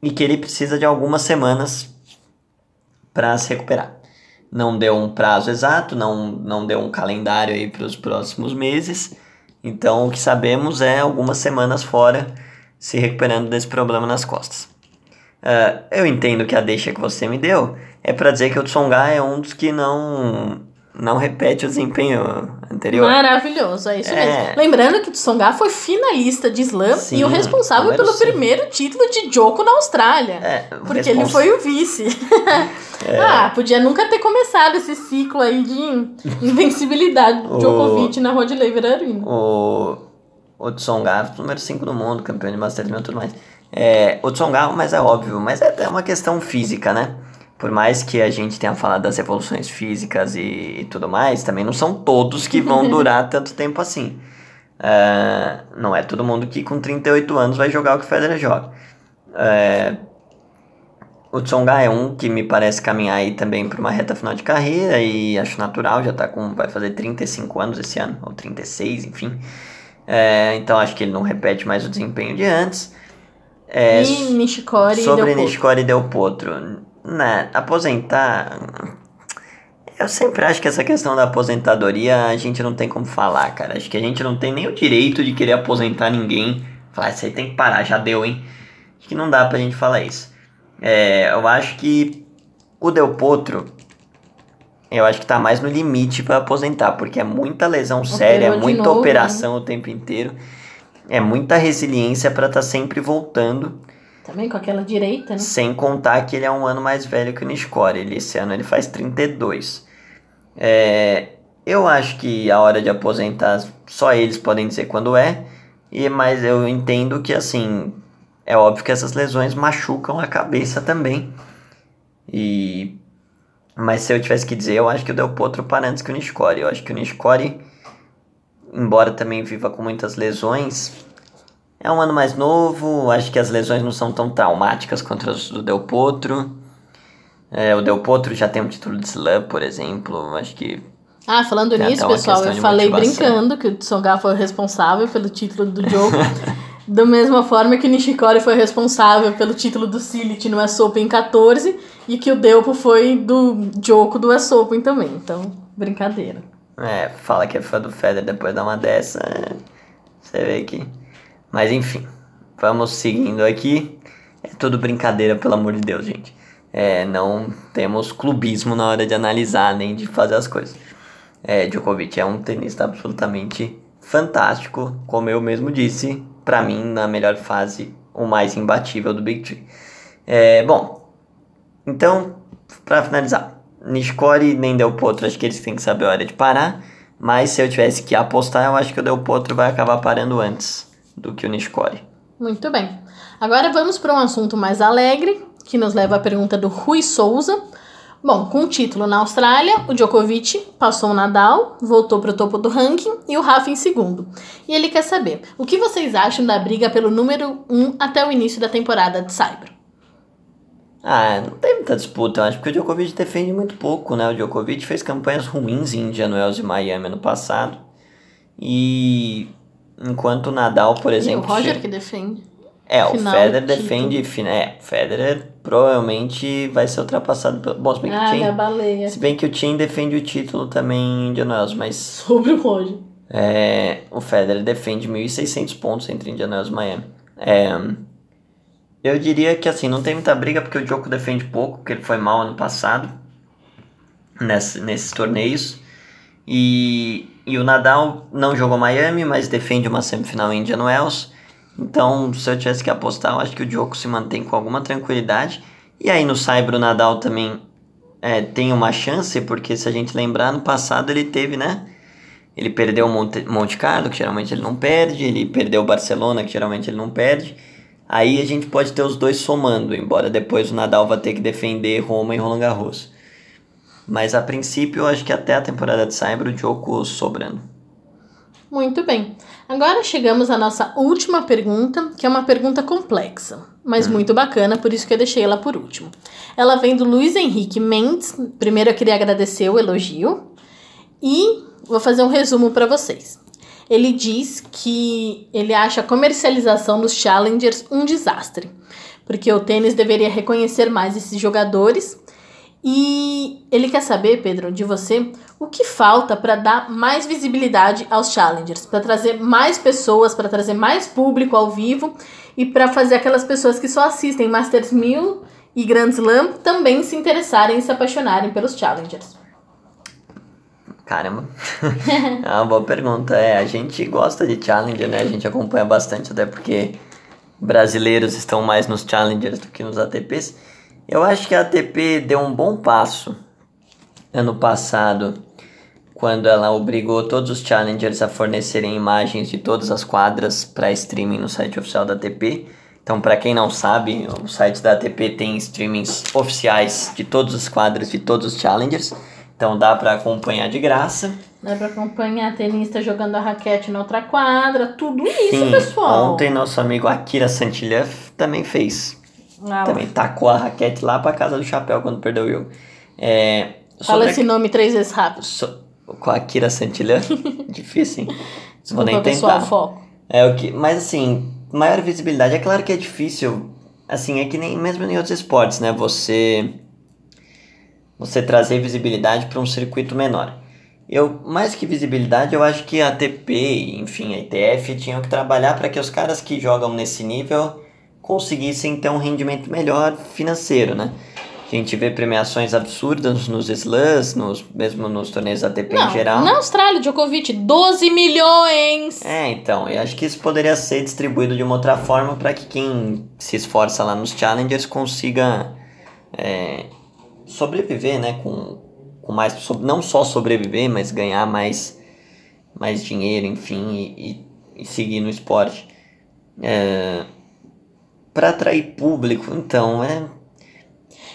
S2: e que ele precisa de algumas semanas para se recuperar. Não deu um prazo exato, não, não deu um calendário aí para os próximos meses. Então, o que sabemos é algumas semanas fora se recuperando desse problema nas costas. Uh, eu entendo que a deixa que você me deu é para dizer que o Tsonga é um dos que não não repete o desempenho anterior.
S1: Maravilhoso, é isso é. mesmo. Lembrando que Tsonga foi finalista de slam Sim, e o responsável pelo primeiro título de Joko na Austrália. É, porque ele foi o vice. É. Ah, podia nunca ter começado esse ciclo aí de invencibilidade do Djokovic na Rod Laver Arena.
S2: O, o Tsonga, número 5 do mundo, campeão de Masters e tudo mais. É, o Tsonga, mas é óbvio, mas é, é uma questão física, né? Por mais que a gente tenha falado das evoluções físicas e, e tudo mais, também não são todos que vão durar tanto tempo assim. Uh, não é todo mundo que com 38 anos vai jogar o que o Federer joga. Uh, o Tsonga é um que me parece caminhar aí também para uma reta final de carreira e acho natural, já tá com, vai fazer 35 anos esse ano, ou 36, enfim. Uh, então acho que ele não repete mais o desempenho de antes.
S1: É, e Nishikori
S2: sobre Del Nishikori Del Potro né, aposentar. Eu sempre acho que essa questão da aposentadoria a gente não tem como falar, cara. Acho que a gente não tem nem o direito de querer aposentar ninguém. Falar, isso aí tem que parar, já deu, hein? Acho que não dá pra gente falar isso. É, eu acho que o Del Potro, eu acho que tá mais no limite para aposentar, porque é muita lesão séria, é muita novo, operação né? o tempo inteiro, é muita resiliência para estar tá sempre voltando.
S1: Também com aquela direita, né?
S2: Sem contar que ele é um ano mais velho que o Niscore. Ele, esse ano ele faz 32. É, eu acho que a hora de aposentar só eles podem dizer quando é. E, mas eu entendo que assim. É óbvio que essas lesões machucam a cabeça também. E. Mas se eu tivesse que dizer, eu acho que o Del Potro para antes que o Niscore. Eu acho que o Niscore, embora também viva com muitas lesões, é um ano mais novo, acho que as lesões não são tão traumáticas quanto as do Del Potro. É, o Del Potro já tem um título de slam, por exemplo, acho que...
S1: Ah, falando nisso, pessoal, eu falei motivação. brincando que o Tsonga foi responsável pelo título do jogo. da mesma forma que o Nishikori foi responsável pelo título do Silit no US Open 14 e que o Delpo foi do Joko do US Open também. Então, brincadeira.
S2: É, fala que é fã do Federer depois dá uma dessa, é... você vê que... Mas enfim, vamos seguindo aqui. É tudo brincadeira, pelo amor de Deus, gente. É, não temos clubismo na hora de analisar nem de fazer as coisas. É, Djokovic é um tenista absolutamente fantástico, como eu mesmo disse, para mim na melhor fase, o mais imbatível do Big Three. É, bom, então, para finalizar, Nishikori nem Del Potro, acho que eles têm que saber a hora de parar, mas se eu tivesse que apostar, eu acho que o Del Potro vai acabar parando antes do que o Nishikori.
S1: Muito bem. Agora vamos para um assunto mais alegre, que nos leva à pergunta do Rui Souza. Bom, com o título na Austrália, o Djokovic passou o Nadal, voltou para o topo do ranking e o Rafa em segundo. E ele quer saber, o que vocês acham da briga pelo número 1 um até o início da temporada de Cyber?
S2: Ah, não tem muita disputa, eu acho, porque o Djokovic defende muito pouco, né? O Djokovic fez campanhas ruins em Indian Wells e Miami ano passado. E Enquanto o Nadal, por exemplo.
S1: E o Roger que defende.
S2: É, o Federer defende. É, o Federer provavelmente vai ser ultrapassado pelo. Bom, se bem que
S1: ah,
S2: o Tim.
S1: baleia.
S2: Se bem que o Tim defende o título também em Indian Wells, mas.
S1: Sobre o Roger.
S2: É, o Federer defende 1.600 pontos entre Indian Wells e Miami. É, eu diria que assim, não tem muita briga porque o Djoko defende pouco, porque ele foi mal ano passado nesse, nesses torneios. E e o Nadal não jogou Miami, mas defende uma semifinal em Indian Wells. Então, se eu tivesse que apostar, eu acho que o Djoko se mantém com alguma tranquilidade. E aí no Cyber o Nadal também é, tem uma chance, porque se a gente lembrar, no passado ele teve, né? Ele perdeu Monte, Monte Carlo, que geralmente ele não perde. Ele perdeu Barcelona, que geralmente ele não perde. Aí a gente pode ter os dois somando, embora depois o Nadal vá ter que defender Roma e Roland Garros. Mas a princípio, acho que até a temporada de Cyber o Joko sobrando.
S1: Muito bem. Agora chegamos à nossa última pergunta, que é uma pergunta complexa, mas hum. muito bacana, por isso que eu deixei ela por último. Ela vem do Luiz Henrique Mendes. Primeiro eu queria agradecer o elogio e vou fazer um resumo para vocês. Ele diz que ele acha a comercialização dos challengers um desastre porque o tênis deveria reconhecer mais esses jogadores. E ele quer saber, Pedro, de você, o que falta para dar mais visibilidade aos challengers, para trazer mais pessoas, para trazer mais público ao vivo e para fazer aquelas pessoas que só assistem Masters 1000 e Grand Slam também se interessarem e se apaixonarem pelos challengers.
S2: Caramba, é uma boa pergunta. É, a gente gosta de challenger, né? A gente acompanha bastante, até porque brasileiros estão mais nos challengers do que nos ATPs. Eu acho que a ATP deu um bom passo ano passado, quando ela obrigou todos os challengers a fornecerem imagens de todas as quadras para streaming no site oficial da ATP. Então, para quem não sabe, o site da ATP tem streamings oficiais de todos os quadros de todos os challengers. Então dá para acompanhar de graça.
S1: Dá para acompanhar tenista jogando a raquete na outra quadra, tudo isso, Sim, pessoal.
S2: Ontem nosso amigo Akira Santilha também fez. Ah, também tacou a raquete lá para casa do chapéu quando perdeu o jogo. É,
S1: Fala esse nome três vezes rápido.
S2: So, com a Akira Santilha. Difícil, hein?
S1: Vou nem tentar. Foco.
S2: É o que, mas assim, maior visibilidade. É claro que é difícil. Assim, é que nem mesmo em outros esportes, né? Você você trazer visibilidade para um circuito menor. Eu, mais que visibilidade, eu acho que a ATP, enfim, a ITF tinham que trabalhar para que os caras que jogam nesse nível conseguissem ter um rendimento melhor financeiro, né? A gente vê premiações absurdas nos slams, nos, mesmo nos torneios ATP
S1: Não,
S2: em geral.
S1: Na Austrália, Djokovic, 12 milhões!
S2: É, então, eu acho que isso poderia ser distribuído de uma outra forma para que quem se esforça lá nos challengers consiga é, sobreviver, né? Com, com mais. Não só sobreviver, mas ganhar mais, mais dinheiro, enfim, e, e, e seguir no esporte. É, para atrair público, então, é.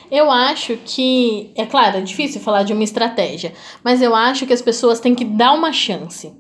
S1: Eu acho que, é claro, é difícil falar de uma estratégia, mas eu acho que as pessoas têm que dar uma chance.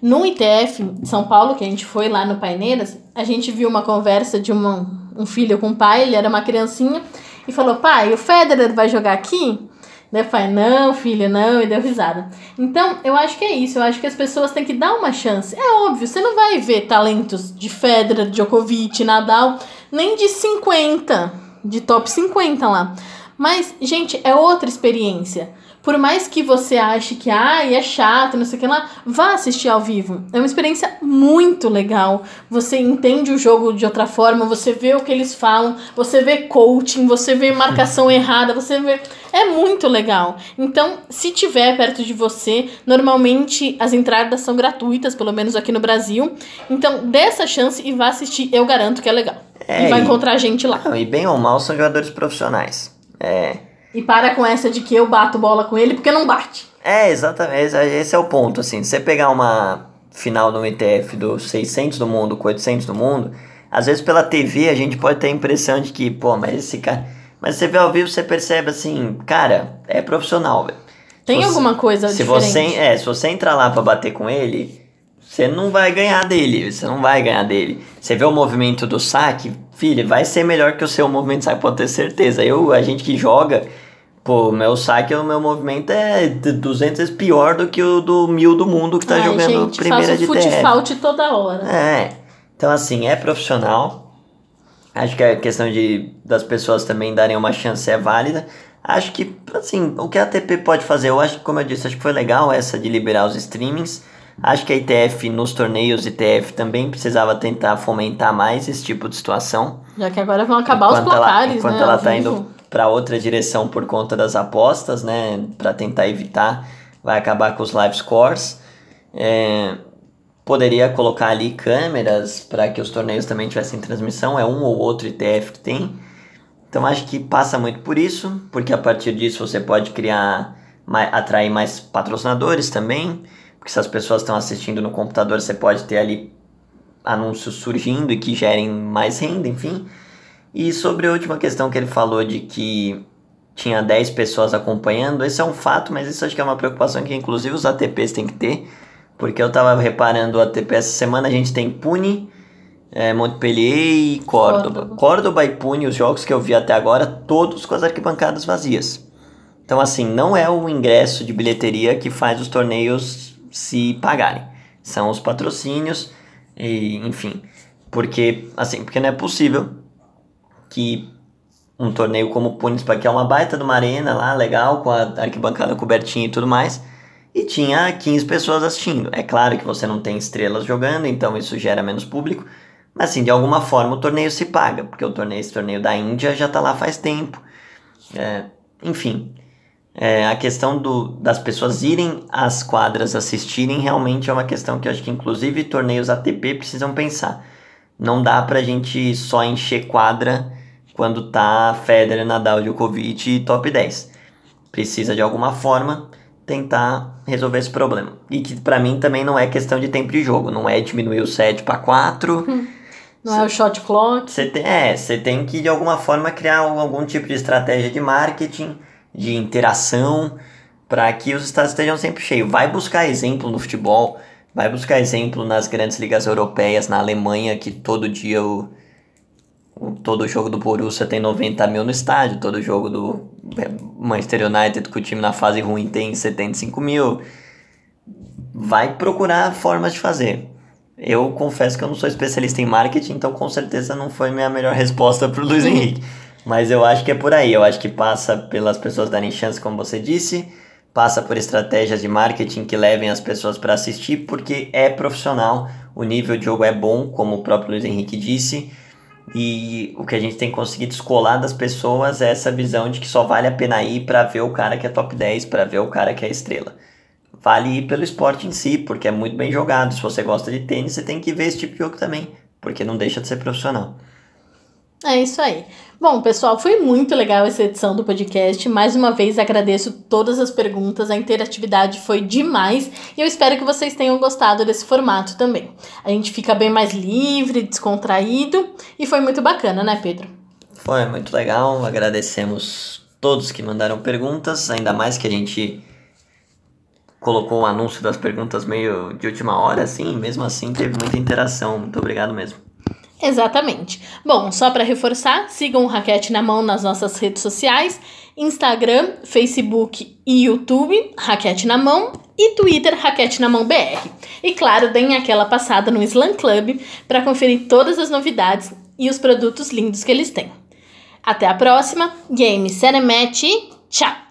S1: No ITF de São Paulo, que a gente foi lá no Paineiras, a gente viu uma conversa de uma, um filho com o pai, ele era uma criancinha, e falou: pai, o Federer vai jogar aqui? Daí pai, não, filho, não, e deu risada. Então, eu acho que é isso. Eu acho que as pessoas têm que dar uma chance. É óbvio, você não vai ver talentos de Federer, Djokovic, Nadal, nem de 50, de top 50 lá. Mas, gente, é outra experiência por mais que você ache que ai, é chato, não sei o que lá, vá assistir ao vivo. É uma experiência muito legal. Você entende o jogo de outra forma, você vê o que eles falam, você vê coaching, você vê marcação errada, você vê. É muito legal. Então, se tiver perto de você, normalmente as entradas são gratuitas, pelo menos aqui no Brasil. Então, dê essa chance e vá assistir. Eu garanto que é legal. É, e vai e... encontrar gente lá.
S2: Não, e bem ou mal são jogadores profissionais. É
S1: e para com essa de que eu bato bola com ele, porque não bate.
S2: É, exatamente. Esse é o ponto, assim. Você pegar uma final no ETF do 600 do mundo com 800 do mundo, às vezes pela TV a gente pode ter a impressão de que, pô, mas esse cara... Mas você vê ao vivo, você percebe assim, cara, é profissional, velho.
S1: Tem você, alguma coisa
S2: se
S1: diferente.
S2: Você, é, se você entrar lá para bater com ele, você não vai ganhar dele, você não vai ganhar dele. Você vê o movimento do saque, filho, vai ser melhor que o seu movimento de saque, pode ter certeza. Eu, a gente que joga, Pô, meu saque, o meu movimento é 200 vezes pior do que o do mil do mundo que tá Ai, jogando gente, primeira de TF.
S1: toda hora.
S2: É. Então, assim, é profissional. Acho que a questão de das pessoas também darem uma chance é válida. Acho que, assim, o que a ATP pode fazer, eu acho que, como eu disse, acho que foi legal essa de liberar os streamings. Acho que a ITF, nos torneios ITF, também precisava tentar fomentar mais esse tipo de situação.
S1: Já que agora vão acabar enquanto os placares, ela,
S2: enquanto
S1: né?
S2: ela tá indo para outra direção por conta das apostas, né? Para tentar evitar, vai acabar com os live scores. É, poderia colocar ali câmeras para que os torneios também tivessem transmissão, é um ou outro ITF que tem. Então acho que passa muito por isso, porque a partir disso você pode criar, atrair mais patrocinadores também, porque se as pessoas estão assistindo no computador, você pode ter ali anúncios surgindo e que gerem mais renda, enfim. E sobre a última questão que ele falou de que tinha 10 pessoas acompanhando, esse é um fato, mas isso acho que é uma preocupação que inclusive os ATPs têm que ter, porque eu estava reparando o ATP essa semana, a gente tem Pune, é, Montpellier e Córdoba. Córdoba. e Pune, os jogos que eu vi até agora, todos com as arquibancadas vazias. Então, assim, não é o ingresso de bilheteria que faz os torneios se pagarem. São os patrocínios e, enfim. Porque, assim, porque não é possível que um torneio como o Punispa, que é uma baita de uma arena lá, legal, com a arquibancada cobertinha e tudo mais, e tinha 15 pessoas assistindo. É claro que você não tem estrelas jogando, então isso gera menos público, mas assim, de alguma forma o torneio se paga, porque o torneio, esse torneio da Índia já tá lá faz tempo. É, enfim, é, a questão do, das pessoas irem às quadras assistirem realmente é uma questão que eu acho que inclusive torneios ATP precisam pensar. Não dá pra gente só encher quadra quando tá Federer, Nadal, Djokovic e top 10. Precisa de alguma forma tentar resolver esse problema. E que para mim também não é questão de tempo de jogo, não é diminuir o set para 4.
S1: Não cê, é o shot clock.
S2: Você tem, é, você tem que de alguma forma criar algum tipo de estratégia de marketing, de interação, para que os estados estejam sempre cheios. Vai buscar exemplo no futebol, vai buscar exemplo nas grandes ligas europeias, na Alemanha, que todo dia o todo jogo do Borussia tem 90 mil no estádio, todo jogo do Manchester United com o time na fase ruim tem 75 mil. Vai procurar formas de fazer. Eu confesso que eu não sou especialista em marketing, então com certeza não foi minha melhor resposta para o Luiz Henrique. Mas eu acho que é por aí. Eu acho que passa pelas pessoas darem chance, como você disse, passa por estratégias de marketing que levem as pessoas para assistir, porque é profissional, o nível de jogo é bom, como o próprio Luiz Henrique disse e o que a gente tem conseguido descolar das pessoas é essa visão de que só vale a pena ir para ver o cara que é top 10, para ver o cara que é estrela. Vale ir pelo esporte em si, porque é muito bem jogado. Se você gosta de tênis, você tem que ver esse tipo de jogo também, porque não deixa de ser profissional.
S1: É isso aí. Bom, pessoal, foi muito legal essa edição do podcast. Mais uma vez agradeço todas as perguntas, a interatividade foi demais e eu espero que vocês tenham gostado desse formato também. A gente fica bem mais livre, descontraído e foi muito bacana, né, Pedro?
S2: Foi muito legal. Agradecemos todos que mandaram perguntas, ainda mais que a gente colocou o anúncio das perguntas meio de última hora, assim, mesmo assim teve muita interação. Muito obrigado mesmo.
S1: Exatamente. Bom, só para reforçar, sigam o Raquete na Mão nas nossas redes sociais: Instagram, Facebook e YouTube, Raquete na Mão, e Twitter, Raquete na Mão BR. E claro, deem aquela passada no Slam Club para conferir todas as novidades e os produtos lindos que eles têm. Até a próxima, Game Cinematch, tchau!